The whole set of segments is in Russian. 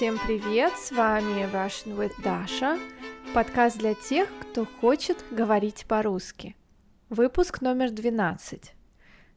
Всем привет, с вами Russian with Dasha, подкаст для тех, кто хочет говорить по-русски. Выпуск номер 12.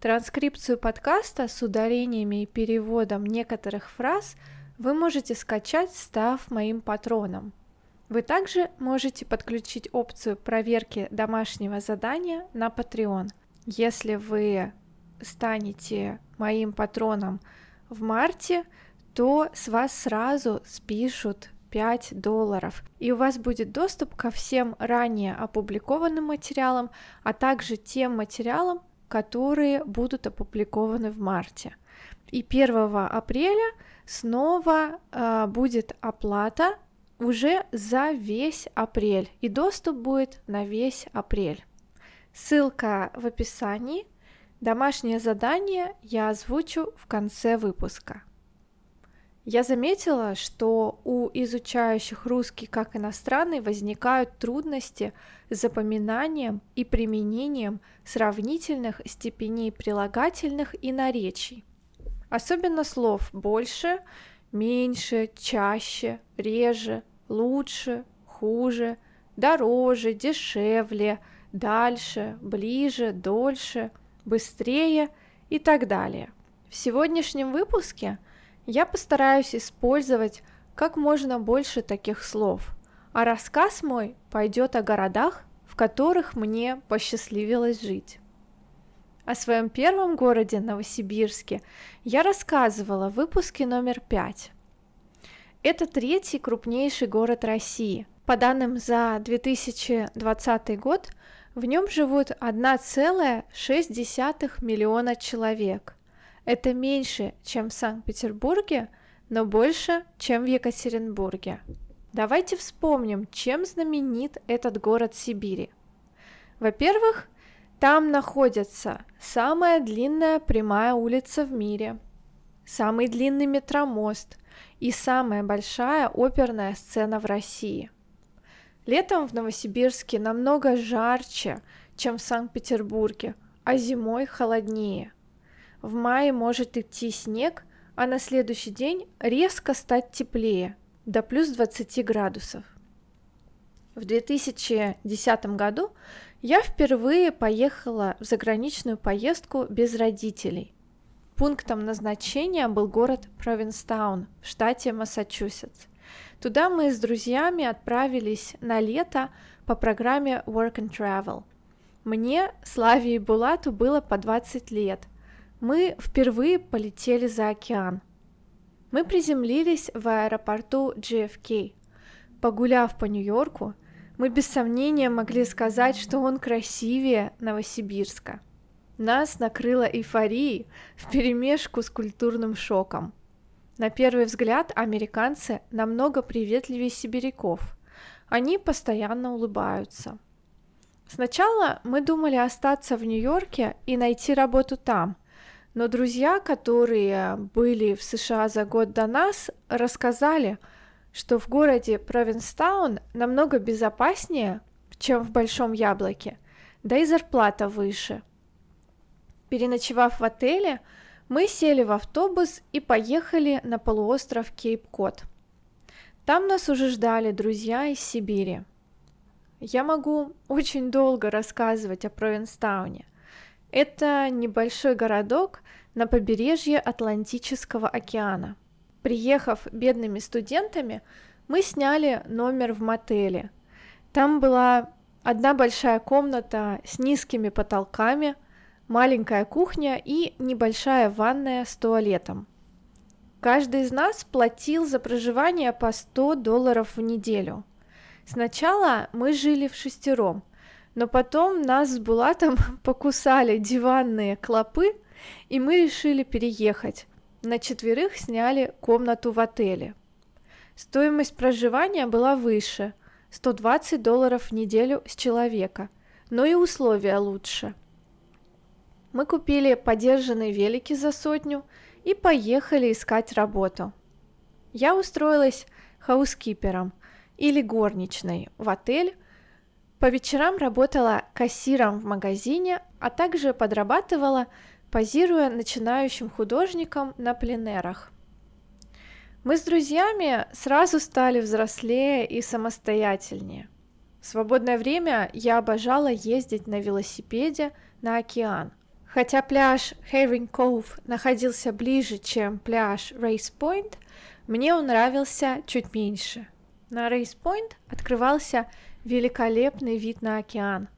Транскрипцию подкаста с ударениями и переводом некоторых фраз вы можете скачать, став моим патроном. Вы также можете подключить опцию проверки домашнего задания на Patreon. Если вы станете моим патроном в марте, то с вас сразу спишут 5 долларов, и у вас будет доступ ко всем ранее опубликованным материалам, а также тем материалам, которые будут опубликованы в марте. И 1 апреля снова э, будет оплата уже за весь апрель, и доступ будет на весь апрель. Ссылка в описании. Домашнее задание я озвучу в конце выпуска. Я заметила, что у изучающих русский как иностранный возникают трудности с запоминанием и применением сравнительных степеней прилагательных и наречий. Особенно слов больше, меньше, чаще, реже, лучше, хуже, дороже, дешевле, дальше, ближе, дольше, быстрее и так далее. В сегодняшнем выпуске – я постараюсь использовать как можно больше таких слов, а рассказ мой пойдет о городах, в которых мне посчастливилось жить. О своем первом городе Новосибирске я рассказывала в выпуске номер пять. Это третий крупнейший город России. По данным за 2020 год, в нем живут 1,6 миллиона человек. Это меньше, чем в Санкт-Петербурге, но больше, чем в Екатеринбурге. Давайте вспомним, чем знаменит этот город Сибири. Во-первых, там находится самая длинная прямая улица в мире, самый длинный метромост и самая большая оперная сцена в России. Летом в Новосибирске намного жарче, чем в Санкт-Петербурге, а зимой холоднее. В мае может идти снег, а на следующий день резко стать теплее, до плюс 20 градусов. В 2010 году я впервые поехала в заграничную поездку без родителей. Пунктом назначения был город Провинстаун в штате Массачусетс. Туда мы с друзьями отправились на лето по программе Work and Travel. Мне, Славе и Булату было по 20 лет – мы впервые полетели за океан. Мы приземлились в аэропорту JFK. Погуляв по Нью-Йорку, мы без сомнения могли сказать, что он красивее Новосибирска. Нас накрыло эйфорией вперемешку с культурным шоком. На первый взгляд американцы намного приветливее сибиряков. Они постоянно улыбаются. Сначала мы думали остаться в Нью-Йорке и найти работу там – но друзья, которые были в США за год до нас, рассказали, что в городе Провинстаун намного безопаснее, чем в Большом Яблоке, да и зарплата выше. Переночевав в отеле, мы сели в автобус и поехали на полуостров Кейп-Кот. Там нас уже ждали друзья из Сибири. Я могу очень долго рассказывать о Провинстауне – это небольшой городок на побережье Атлантического океана. Приехав бедными студентами, мы сняли номер в мотеле. Там была одна большая комната с низкими потолками, маленькая кухня и небольшая ванная с туалетом. Каждый из нас платил за проживание по 100 долларов в неделю. Сначала мы жили в шестером – но потом нас с Булатом покусали диванные клопы, и мы решили переехать. На четверых сняли комнату в отеле. Стоимость проживания была выше – 120 долларов в неделю с человека, но и условия лучше. Мы купили подержанные велики за сотню и поехали искать работу. Я устроилась хаускипером или горничной в отель, по вечерам работала кассиром в магазине, а также подрабатывала, позируя начинающим художникам на пленерах. Мы с друзьями сразу стали взрослее и самостоятельнее. В свободное время я обожала ездить на велосипеде на океан. Хотя пляж Herring Cove находился ближе, чем пляж Race Point, мне он нравился чуть меньше. На Race Point открывался великолепный вид на океан.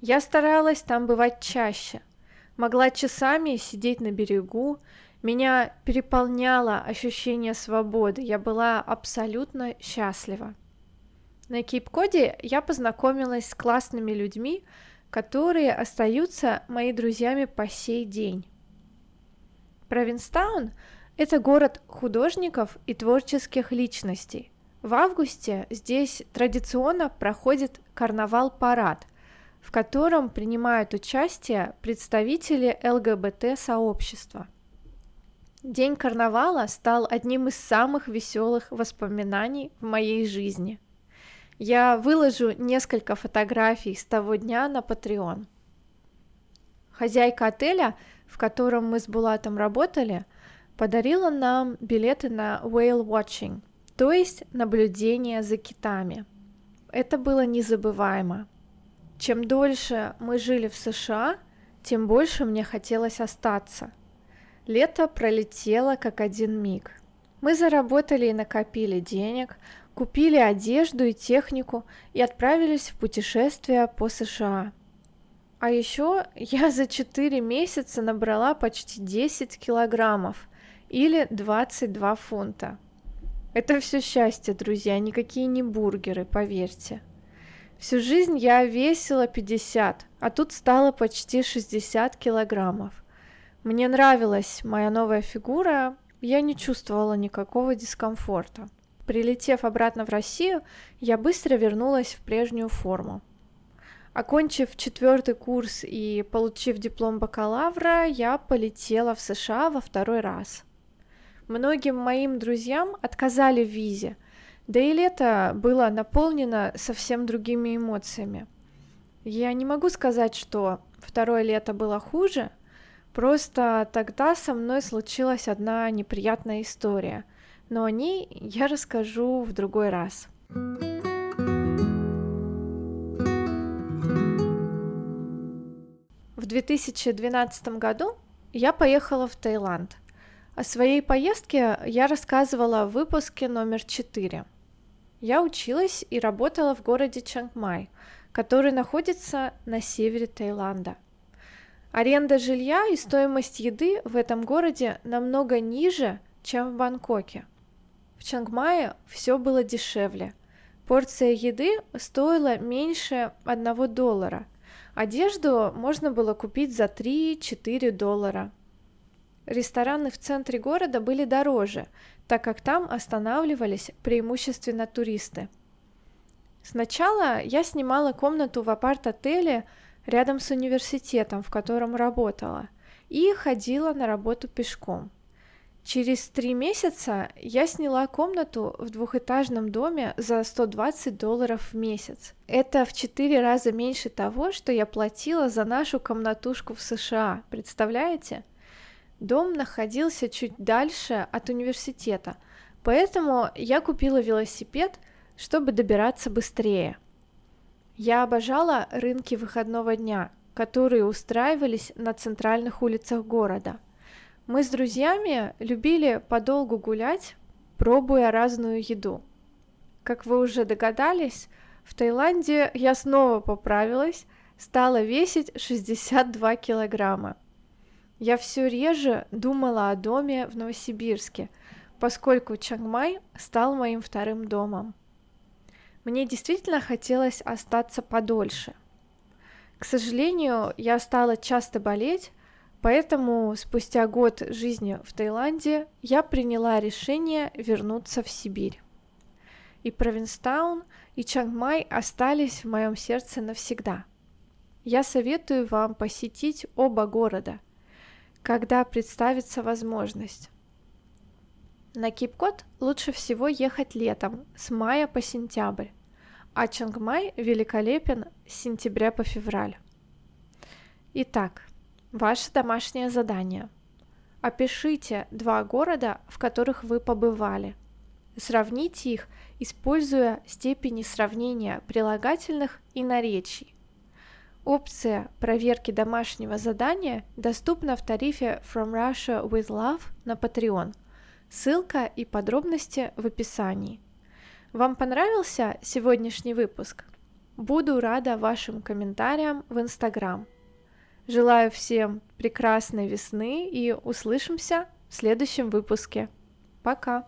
Я старалась там бывать чаще. Могла часами сидеть на берегу, меня переполняло ощущение свободы, я была абсолютно счастлива. На Кейп-Коде я познакомилась с классными людьми, которые остаются моими друзьями по сей день. Провинстаун – это город художников и творческих личностей. В августе здесь традиционно проходит карнавал-парад, в котором принимают участие представители ЛГБТ-сообщества – День карнавала стал одним из самых веселых воспоминаний в моей жизни. Я выложу несколько фотографий с того дня на Patreon. Хозяйка отеля, в котором мы с Булатом работали, подарила нам билеты на whale watching, то есть наблюдение за китами. Это было незабываемо. Чем дольше мы жили в США, тем больше мне хотелось остаться – Лето пролетело как один миг. Мы заработали и накопили денег, купили одежду и технику и отправились в путешествие по США. А еще я за 4 месяца набрала почти 10 килограммов или 22 фунта. Это все счастье, друзья, никакие не бургеры, поверьте. Всю жизнь я весила 50, а тут стало почти 60 килограммов. Мне нравилась моя новая фигура, я не чувствовала никакого дискомфорта. Прилетев обратно в Россию, я быстро вернулась в прежнюю форму. Окончив четвертый курс и получив диплом бакалавра, я полетела в США во второй раз. Многим моим друзьям отказали в визе, да и лето было наполнено совсем другими эмоциями. Я не могу сказать, что второе лето было хуже – Просто тогда со мной случилась одна неприятная история, но о ней я расскажу в другой раз. В 2012 году я поехала в Таиланд. О своей поездке я рассказывала в выпуске номер 4. Я училась и работала в городе Чангмай, который находится на севере Таиланда – Аренда жилья и стоимость еды в этом городе намного ниже, чем в Бангкоке. В Чангмае все было дешевле. Порция еды стоила меньше 1 доллара. Одежду можно было купить за 3-4 доллара. Рестораны в центре города были дороже, так как там останавливались преимущественно туристы. Сначала я снимала комнату в апарт-отеле рядом с университетом, в котором работала, и ходила на работу пешком. Через три месяца я сняла комнату в двухэтажном доме за 120 долларов в месяц. Это в четыре раза меньше того, что я платила за нашу комнатушку в США, представляете? Дом находился чуть дальше от университета, поэтому я купила велосипед, чтобы добираться быстрее. Я обожала рынки выходного дня, которые устраивались на центральных улицах города. Мы с друзьями любили подолгу гулять, пробуя разную еду. Как вы уже догадались, в Таиланде я снова поправилась, стала весить 62 килограмма. Я все реже думала о доме в Новосибирске, поскольку Чангмай стал моим вторым домом. Мне действительно хотелось остаться подольше. К сожалению, я стала часто болеть, поэтому спустя год жизни в Таиланде я приняла решение вернуться в Сибирь. И Провинстаун, и Чангмай остались в моем сердце навсегда. Я советую вам посетить оба города, когда представится возможность. На Кипкот лучше всего ехать летом, с мая по сентябрь, а Чангмай великолепен с сентября по февраль. Итак, ваше домашнее задание. Опишите два города, в которых вы побывали. Сравните их, используя степени сравнения прилагательных и наречий. Опция проверки домашнего задания доступна в тарифе From Russia with Love на Patreon. Ссылка и подробности в описании. Вам понравился сегодняшний выпуск? Буду рада вашим комментариям в Инстаграм. Желаю всем прекрасной весны и услышимся в следующем выпуске. Пока!